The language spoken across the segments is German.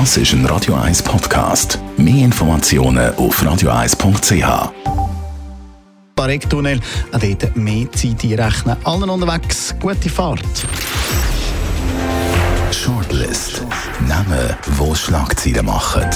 Das ist ein Radio 1 Podcast. Mehr Informationen auf radio1.ch. Barektunnel, an dort mehr Zeit einrechnen. Allen unterwegs, gute Fahrt. Shortlist. Namen, wo Schlagzeilen machen.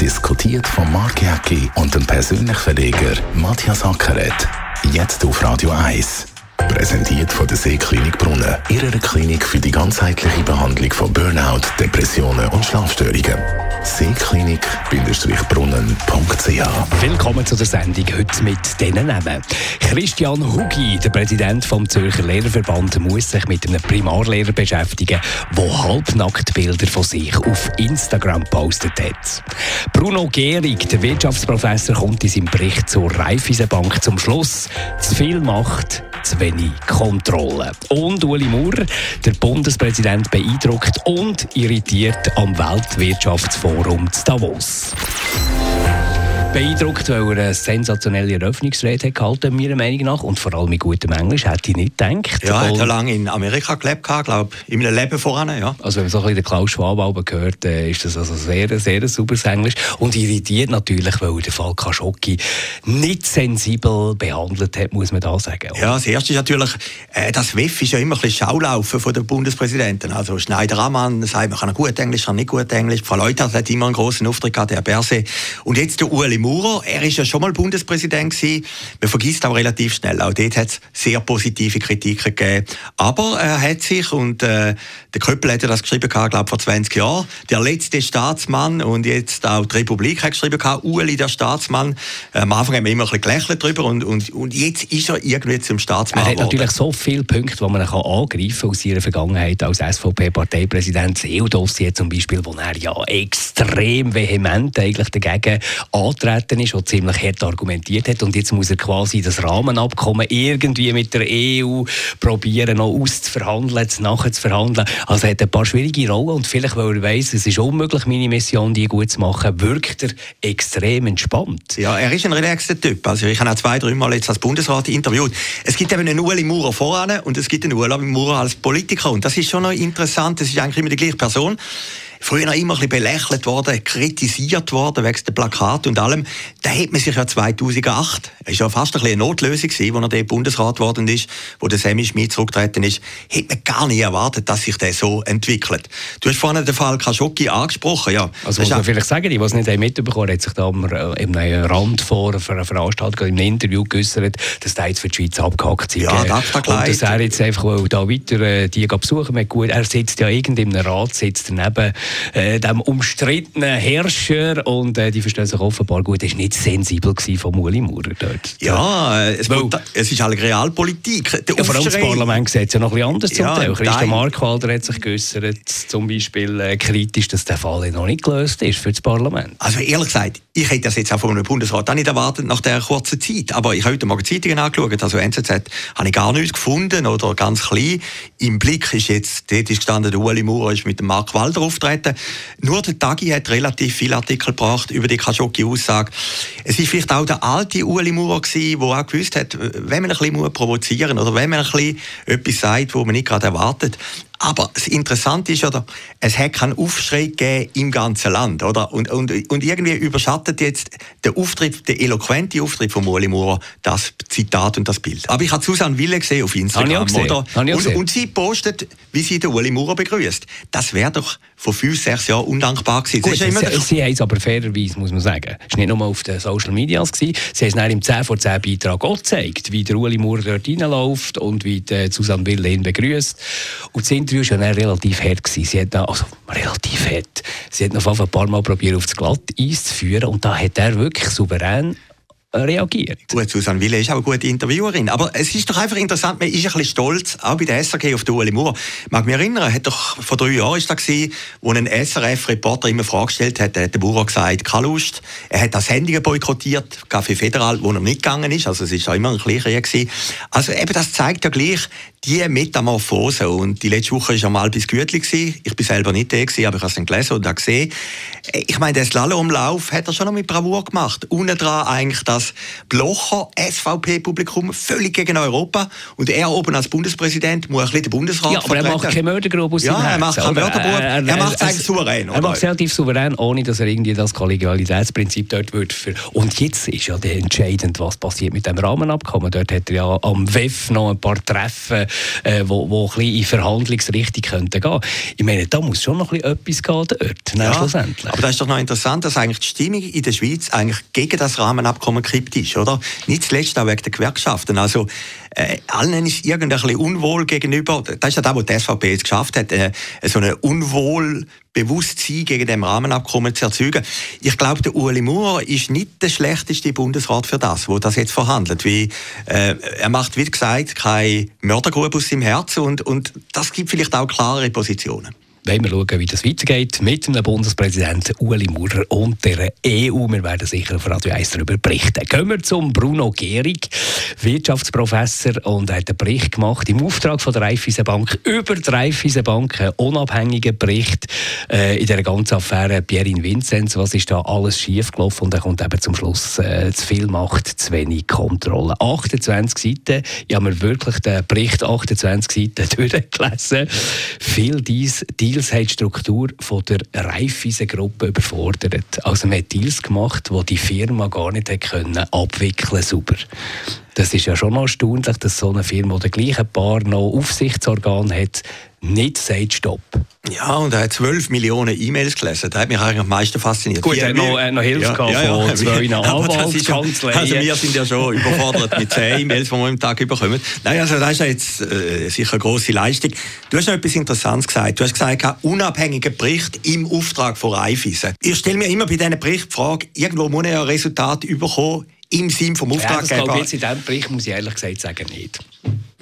Diskutiert von Mark Jäcki und dem persönlichen Verleger Matthias Ackeret. Jetzt auf Radio 1. Präsentiert von der Seeklinik Brunnen. Ihrer Klinik für die ganzheitliche Behandlung von Burnout, Depressionen und Schlafstörungen. Seeklinik-brunnen.ch Willkommen zu der Sendung heute mit diesen Namen. Christian Hugi, der Präsident vom Zürcher Lehrerverband, muss sich mit einem Primarlehrer beschäftigen, der Halbnacktbilder von sich auf Instagram postet hat. Bruno Gehrig, der Wirtschaftsprofessor, kommt in seinem Bericht zur Raiffeisenbank zum Schluss. Zu viel Macht zu wenig Kontrolle. Und Uli Maurer, der Bundespräsident, beeindruckt und irritiert am Weltwirtschaftsforum zu Davos beeindruckt, weil er eine sensationelle Eröffnungsrede gehalten meiner Meinung nach. Und vor allem mit gutem Englisch, hätte ich nicht gedacht. Ja, er hat ja lange in Amerika gelebt, glaube ich, in meinem Leben voran, ja. Also wenn man so ein bisschen den Klaus Schwab gehört, äh, ist das also sehr, sehr sauberes Englisch. Und irritiert natürlich, weil er den Fall Khashoggi nicht sensibel behandelt hat, muss man da sagen. Oder? Ja, das Erste ist natürlich, äh, das WEF ist ja immer ein bisschen Schaulaufen von den Bundespräsidenten. Also Schneider-Ammann sagt, man kann gut Englisch, kann nicht gut Englisch. Frau Leutert hat immer einen großen Auftritt gehabt, der Berse. Und jetzt der Ueli Maurer, er ist ja schon mal Bundespräsident gewesen. Man vergisst aber relativ schnell. Auch dort hat es sehr positive Kritiken gegeben. Aber er hat sich, und äh, der Köppel hat ja das geschrieben, glaube vor 20 Jahren, der letzte Staatsmann und jetzt auch die Republik hat geschrieben, Ueli, der Staatsmann. Am Anfang haben wir immer ein bisschen gelächelt drüber und, und, und jetzt ist er irgendwie zum Staatsmann Er hat natürlich so viele Punkte, die man kann angreifen kann aus seiner Vergangenheit als SVP-Parteipräsident. Das zum Beispiel, wo er ja extrem vehement eigentlich dagegen antreten ist und ziemlich hart argumentiert hat. Und jetzt muss er quasi das Rahmenabkommen irgendwie mit der EU probieren, noch auszuverhandeln, nachher zu verhandeln. Also er hat ein paar schwierige Rollen und vielleicht, weil er weiss, es ist unmöglich, meine Mission, die gut zu machen, wirkt er extrem entspannt. Ja, er ist ein relaxter Typ. Also ich habe auch zwei, drei Mal jetzt als Bundesrat interviewt. Es gibt eben einen Ueli Maurer voran und es gibt einen Ueli Maurer als Politiker. Und das ist schon noch interessant. Das ist eigentlich immer die gleiche Person früher immer ein bisschen belächelt worden, kritisiert worden wegen der Plakate und allem. Da hat man sich ja 2008, es war ja fast ein bisschen eine Notlösung gewesen, als er der Bundesrat geworden ist, wo der Sammy Schmidt zurückgetreten ist, hätte man gar nicht erwartet, dass sich der so entwickelt. Du hast vorhin den Fall Khashoggi angesprochen, ja. Also muss man vielleicht sagen, die, es nicht mitbekommen hat sich da am äh, Rand vor einer Veranstaltung in einem Interview geäußert, dass der jetzt für die Schweiz abgehackt sind. Ja, das Und dass er jetzt einfach da weiter äh, die besuchen gut, er sitzt ja irgendwie in einem Rat, sitzt daneben äh, dem umstrittenen Herrscher und äh, die verstehen sich offenbar gut. Das war nicht sensibel von Uli Maurer dort. Ja, es, Weil, es ist halt Realpolitik. Der ja, vor allem das Parlament sieht es ja noch ein bisschen anders ja, zum Teil. Christian Markwalder hat sich geäußert, zum Beispiel äh, kritisch, dass der Fall noch nicht gelöst ist für das Parlament. Also ehrlich gesagt, ich hätte das jetzt auch von einem Bundesrat auch nicht erwartet nach dieser kurzen Zeit. Aber ich habe heute Morgen Zeitungen angeschaut, also NZZ habe ich gar nichts gefunden oder ganz klein. Im Blick ist jetzt, dort ist gestanden, der Uli Maurer ist mit dem Mark Walder auftreten. Nur der Tagi hat relativ viele Artikel gebracht über die Khashoggi-Aussage. Es ist vielleicht auch der alte Uli Maurer der auch gewusst hat, wenn man ein bisschen provozieren muss oder wenn man ein bisschen etwas sagt, wo man nicht gerade erwartet, aber das Interessante ist, oder, es hat keinen Aufschrei gegeben im ganzen Land. Oder? Und, und, und irgendwie überschattet jetzt der Auftritt, der eloquente Auftritt von Ueli Maurer das Zitat und das Bild. Aber ich habe Susanne Wille gesehen auf Instagram. Gesehen. Oder? Und, und, sie postet, wie sie den Ueli Maurer begrüßt. Das wäre doch vor fünf, sechs Jahren undankbar gewesen. Gut, sie, sie, sie haben es aber fairerweise, muss man sagen. Es war nicht nur auf den Social Media. Gewesen. Sie haben es im 10 vor 10 Beitrag auch gezeigt, wie der Ueli Maurer dort reinläuft und wie die Susanne Wille ihn begrüßt. Und das Interview war ja relativ hart. Gewesen. Sie hat da, also relativ hart. Sie hat noch ein paar Mal probiert, auf das Glatteis zu führen und da hat er wirklich souverän reagiert. Gut, Susanne Wille ist auch eine gute Interviewerin. Aber es ist doch einfach interessant, man ist ein bisschen stolz, auch bei der SRG auf den Ueli. Ich mag mich erinnern, hat doch, vor drei Jahren ist da gewesen, wo ein SRF-Reporter immer Frage gestellt hat, hat der Maurer gesagt, keine Lust. Er hat das Handy boykottiert, Café Federal, wo er nicht gegangen ist. Also es ist auch immer ein kleiner gewesen. Also eben, das zeigt ja gleich, die Metamorphose, und die letzte Woche war ja mal bis Gütli, ich bin selber nicht da, aber ich habe es dann gelesen und gesehen, ich meine, der Slalomlauf hat er schon noch mit Bravour gemacht. Unten dran eigentlich das Blocher SVP-Publikum völlig gegen Europa und er oben als Bundespräsident muss ein bisschen den Bundesrat Ja, aber er macht keine Mördergrube aus Ja, er macht keinen Mördergrube, er, er, macht es eigentlich souverän. Er macht es relativ souverän, ohne dass er irgendwie das Kollegialitätsprinzip dort wird. Für und jetzt ist ja entscheidend, was passiert mit dem Rahmenabkommen. Dort hat er ja am WEF noch ein paar Treffen äh, wo, wo ein bisschen in Verhandlungsrichtung könnten gehen. Ich meine, da muss schon noch ein etwas gehen dort, ja, schlussendlich. Aber das ist doch noch interessant, dass eigentlich die Stimmung in der Schweiz eigentlich gegen das Rahmenabkommen kippt ist, oder? Nicht zuletzt auch wegen der Gewerkschaften. Also, äh, allen ist irgendwie ein unwohl gegenüber, das ist ja das, was die SVP jetzt geschafft hat, äh, so eine unwohl Bewusstsein gegen dem Rahmenabkommen zu erzeugen. Ich glaube, der Ueli Maurer ist nicht der schlechteste Bundesrat für das, wo das jetzt verhandelt. Wie, äh, er macht, wie gesagt, keine Mördergrube aus seinem Herzen und, und das gibt vielleicht auch klarere Positionen wollen wir schauen, wie das weitergeht mit dem Bundespräsidenten Ueli Maurer und der EU. Wir werden sicher auf Radio 1 darüber berichten. Gehen wir zum Bruno Gehrig, Wirtschaftsprofessor, und hat einen Bericht gemacht im Auftrag von der Raiffeisenbank über die Raiffeisenbank, einen unabhängigen Bericht äh, in dieser ganzen Affäre Pierin Vinzenz. Was ist da alles schiefgelaufen? Und er kommt eben zum Schluss, äh, zu viel Macht, zu wenig Kontrolle. 28 Seiten, ich habe mir wirklich den Bericht 28 Seiten durchgelesen. Viel dies, Deals Deals haben die Struktur von der Raiffeisen-Gruppe überfordert. Also man hat Deals gemacht, die die Firma gar nicht können abwickeln sauber. Das ist ja schon noch erstaunlich, dass so eine Firma, die gleiche Paar noch Aufsichtsorgan hat, nicht sagt Stopp. Ja, und er hat 12 Millionen E-Mails gelesen. Das hat mich eigentlich am meisten fasziniert. Gut, er hat noch, äh, noch Hilfe ja, ja, ja, von zwei Anwaltskanzleien. Also wir sind ja schon überfordert mit 10 E-Mails, die wir im Tag bekommen. Nein, also das ist ja jetzt äh, sicher eine grosse Leistung. Du hast noch etwas Interessantes gesagt. Du hast gesagt, ein unabhängiger Bericht im Auftrag von Raiffeisen. Ich stelle mir immer bei diesen Bericht die Frage, irgendwo muss er ja ein Resultat bekommen im Sinn vom Auftraggeber. Ja, das jetzt in diesem Bericht, muss ich ehrlich gesagt sagen, nicht.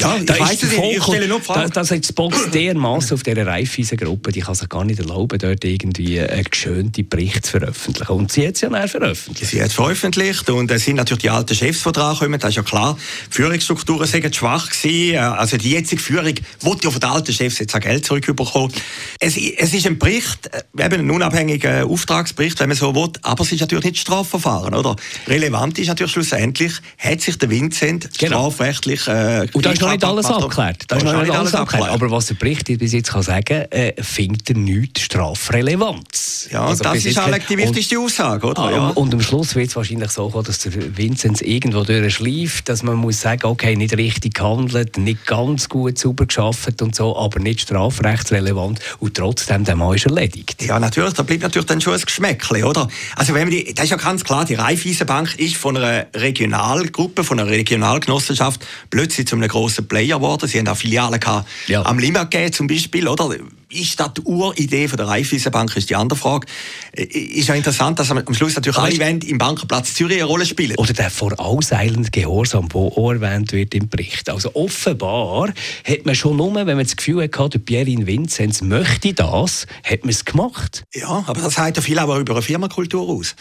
Ja, ich da weiss es nicht, ich stelle nur Fragen. Da, da hat Box dermaßen auf dieser Raiffeisen-Gruppe, die kann sich gar nicht erlauben, dort irgendwie einen geschönten Bericht zu veröffentlichen. Und sie hat es ja dann veröffentlicht. Sie hat es veröffentlicht und es sind natürlich die alten Chefs, die dran kommen, das ist ja klar. Die Führungsstrukturen sind schwach gewesen. Also die jetzige Führung wollte ja von den alten Chefs jetzt auch Geld zurückbekommen. Es, es ist ein Bericht, äh, eben ein unabhängiger Auftragsbericht, wenn man so will, aber es ist natürlich nicht Strafverfahren, oder? Relevant ist natürlich schlussendlich, hat sich der Vincent genau. strafrechtlich äh, noch nicht alles abgeklärt. Das ist noch nicht alles abgeklärt. Aber was der Bericht bis jetzt kann sagen, äh, findet er nichts Strafrelevanz. Ja, also das ist eine aktivistische Aussage, oder? Ah, ja. Und am Schluss wird es wahrscheinlich so kommen, dass der Vinzenz irgendwo durchschleift, dass man muss sagen, okay, nicht richtig gehandelt, nicht ganz gut sauber geschafft und so, aber nicht strafrechtsrelevant und trotzdem der Mann ist erledigt. Ja, natürlich, da bleibt natürlich dann schon ein Geschmäckchen, oder? Also wenn man die, das ist ja ganz klar, die Raiffeisenbank ist von einer Regionalgruppe, von einer Regionalgenossenschaft plötzlich zu einem grossen grossen Player geworden. Sie haben auch Filialen ja. am Limmat zum Beispiel, oder? Ist das die Uridee von der Raiffeisenbank, ist die andere Frage. Äh, ist ja interessant, dass am Schluss natürlich alle Wände im Bankenplatz Zürich eine Rolle spielen. Oder der vorauseilende Gehorsam, der auch erwähnt wird im Bericht. Also offenbar hat man schon nur, wenn man das Gefühl hatte, Pierin Vinzenz möchte das, hat man es gemacht. Ja, aber das sagt ja viel auch über eine Firmenkultur aus.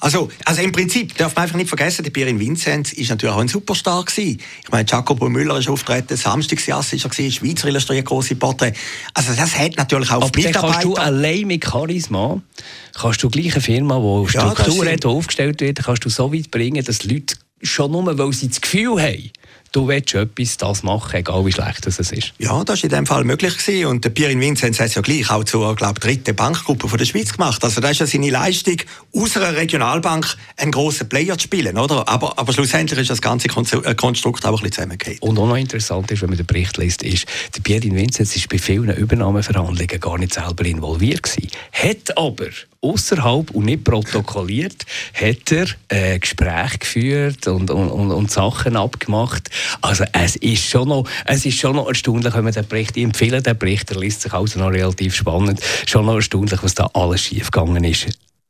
Also, also im Prinzip darf man einfach nicht vergessen, der Pierin Vinzenz ist natürlich auch ein Superstar gewesen. Ich meine, Jacopo Müller ist auftreten, Samstagsjass ist er gewesen, Schweizer illustriert große Porträt. Also das hat natürlich auch Aber Mitarbeiter... kannst du allein mit Charisma, kannst du gleich eine Firma, die Struktur ja, hat, die aufgestellt wird, kannst du so weit bringen, dass Leute schon nur, weil sie das Gefühl haben, du willst etwas das machen, egal wie schlecht es ist. Ja, das war in dem Fall möglich gewesen. Und der Pierin Vinzenz hat es ja gleich auch zur, glaube dritten Bankgruppe von der Schweiz gemacht. Also das ist ja seine Leistung, aus einer Regionalbank einen grossen Player zu spielen, oder? Aber, aber schlussendlich ist das ganze äh, Konstrukt auch ein bisschen zusammengefallen. Und auch noch interessant ist, wenn man den Bericht liest, ist, der Pierin Vinzenz ist bei vielen Übernahmeverhandlungen gar nicht selber involviert gewesen. Hat aber außerhalb und nicht protokolliert, hat er äh, Gespräche geführt und, und, und, und, Sachen abgemacht. Also es ist schon noch, es ist schon noch erstaunlich, wenn man den Bericht, ich empfehle den Bericht, der liest sich also noch relativ spannend, schon noch erstaunlich, was da alles schiefgegangen ist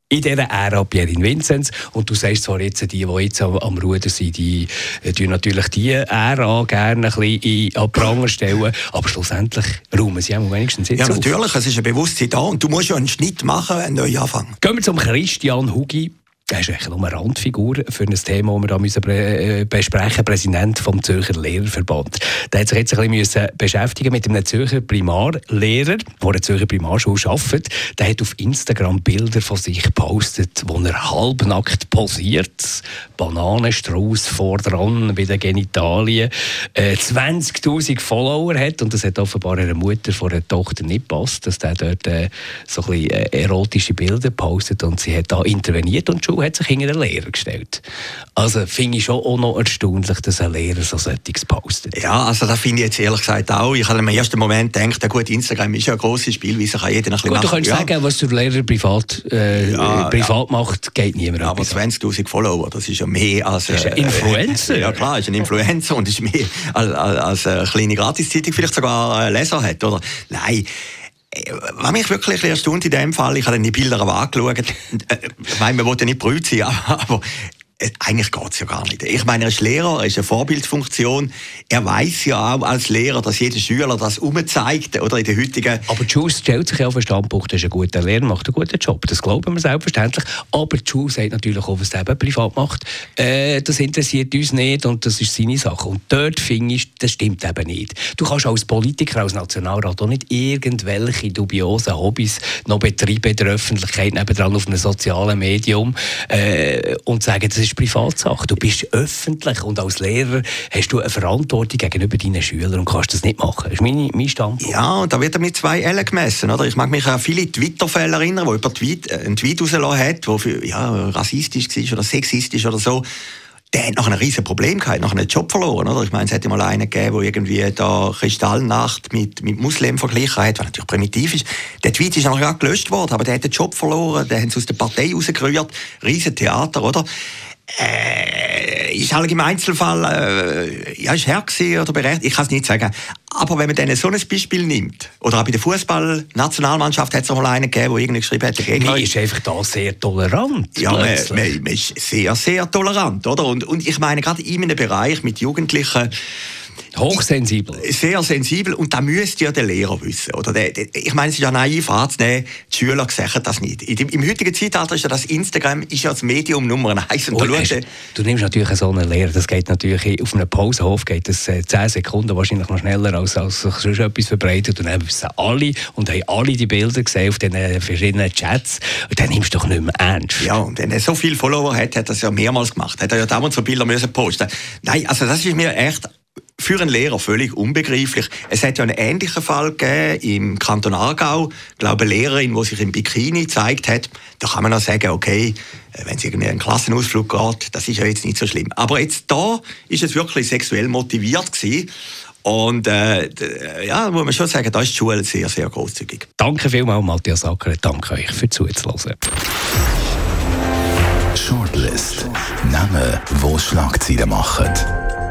in dieser Ära Pierin Vinzenz. Und du sagst zwar jetzt, die, die jetzt am, am Ruder sind, die äh, tun natürlich die Ära gerne ein bisschen in, an Pranger stellen, aber schlussendlich räumen sie auch wenigstens jetzt Ja, natürlich, auf. es ist ein Bewusstsein da und du musst ja einen Schnitt machen, einen neuen Anfang. Gehen wir zum Christian Hugi Er ist eigentlich nur eine Randfigur für ein Thema, das wir da müssen äh, besprechen Präsident vom Zürcher Lehrerverband. Der hat sich jetzt ein bisschen beschäftigen mit einem Zürcher Primarlehrer, der eine Zürcher Primarschule arbeitet. Der hat auf Instagram Bilder von sich gepostet, wo er halbnackt posiert, Bananenstrauß vordran bei den Genitalien, äh, 20'000 Follower hat und das hat offenbar einer Mutter von einer Tochter nicht passt, dass der dort äh, so ein bisschen äh, erotische Bilder postet und sie hat da interveniert und schon Schule hat sich hinter den Lehrer gestellt. Also finde ich schon auch noch erstaunlich, dass ein Lehrer so etwas postet. Ja, also das finde ich jetzt ehrlich gesagt auch. Ich habe im ersten Moment gedacht, gut, Instagram ist ja ein grosses Spielweise, kann jeder ein bisschen gut, machen. Du kannst ja. sagen, was der Lehrer privat, äh, ja, privat ja. macht, geht niemand Aber 20'000 Follower, das ist ja mehr als... Äh, ist ein Influencer. ja klar, ist ein Influencer und ist mehr als, als eine kleine Gratiszeitung vielleicht sogar einen Leser hat, oder? Nein, äh, was mich wirklich erstaunt in dem Fall, ich habe dann die Bilder angeschaut, äh, ich meine, man wollte ja nicht brüht sein, aber eigentlich geht es ja gar nicht. Ich meine, er ist Lehrer, er ist eine Vorbildfunktion. Er weiß ja auch als Lehrer, dass jeder Schüler das umzeigt, oder in der heutigen... Aber Schule stellt sich ja auf den Standpunkt, er ist ein guter Lehrer, macht einen guten Job. Das glauben wir selbstverständlich. Aber die Schule sagt natürlich auch, was er eben privat macht. Äh, das interessiert uns nicht und das ist seine Sache. Und dort finde ich, das stimmt eben nicht. Du kannst als Politiker, als Nationalrat auch nicht irgendwelche dubiosen Hobbys noch betreiben in der Öffentlichkeit, nebenan auf einem sozialen Medium äh, und sagen, das ist ist Privatsache. Du bist öffentlich und als Lehrer hast du eine Verantwortung gegenüber deinen Schülern und kannst das nicht machen. Das ist mein, mein Standpunkt. Ja, und da wird er mit zwei Ellen gemessen. Oder? Ich mag mich an viele Twitter-Fälle erinnern, wo jemand Tweet, äh, einen Tweet rausgelassen hat, der ja, rassistisch war oder sexistisch oder so der hat noch ein riesen Problem gehabt, noch einen Job verloren, oder? Ich meine, es hätte mal einen gegeben, der irgendwie da Kristallnacht mit, mit Muslimen verglichen hat, was natürlich primitiv ist. Der Tweet ist nachher gelöscht worden, aber der hat den Job verloren, der haben sie aus der Partei rausgerührt. Riesen Theater, oder? Äh, ist halt im Einzelfall äh, ja, ist her oder berechtigt, ich kann es nicht sagen. Aber wenn man dann so ein Beispiel nimmt, oder auch bei der Fußball-Nationalmannschaft hat es mal einen gegeben, der irgendwie geschrieben hat, der Gegner... Man ist einfach da sehr tolerant. Ja, man, man, man, ist sehr, sehr tolerant, oder? Und, und ich meine, gerade in einem Bereich mit Jugendlichen, Hochsensibel. Sehr sensibel und da müsste ja der Lehrer wissen. Oder der, der, ich meine, es ist ja naiv anzunehmen, die Schüler sagen das nicht. Dem, Im heutigen Zeitalter ist ja das Instagram ist ja das Medium Nummer eins. Und oh, hast, du nimmst natürlich so einen Lehrer, das geht natürlich auf einem Pausenhof geht das äh, 10 Sekunden wahrscheinlich noch schneller als, als sich sonst etwas verbreitet und dann wissen alle und haben alle die Bilder gesehen auf den verschiedenen Chats und dann nimmst du doch nicht mehr ernst. Ja, und wenn er so viele Follower hat, hat er das ja mehrmals gemacht. Hat er ja damals so Bilder müssen posten. Nein, also das ist mir echt für einen Lehrer völlig unbegreiflich. Es hat ja einen ähnlichen Fall gegeben im Kanton Aargau. Ich glaube, eine Lehrerin, die sich im Bikini gezeigt hat. Da kann man auch sagen, okay, äh, wenn es irgendwie einen Klassenausflug geht, das ist ja jetzt nicht so schlimm. Aber jetzt da ist es wirklich sexuell motiviert gewesen. Und äh, ja, muss man schon sagen, da ist die Schule sehr, sehr großzügig. Danke vielmals, Matthias Acker. Danke euch für zuzuhören. Shortlist. Namen, wo Schlagzeilen machen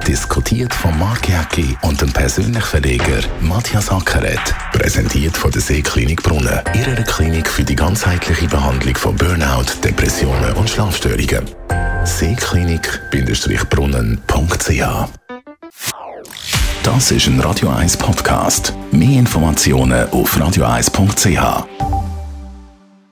Diskutiert von Mark Jäcki und dem persönlichen Verleger Matthias Ackeret. Präsentiert von der Seeklinik Brunnen. Ihrer Klinik für die ganzheitliche Behandlung von Burnout, Depressionen und Schlafstörungen. Seeklinik-brunnen.ch Das ist ein Radio 1 Podcast. Mehr Informationen auf radio1.ch.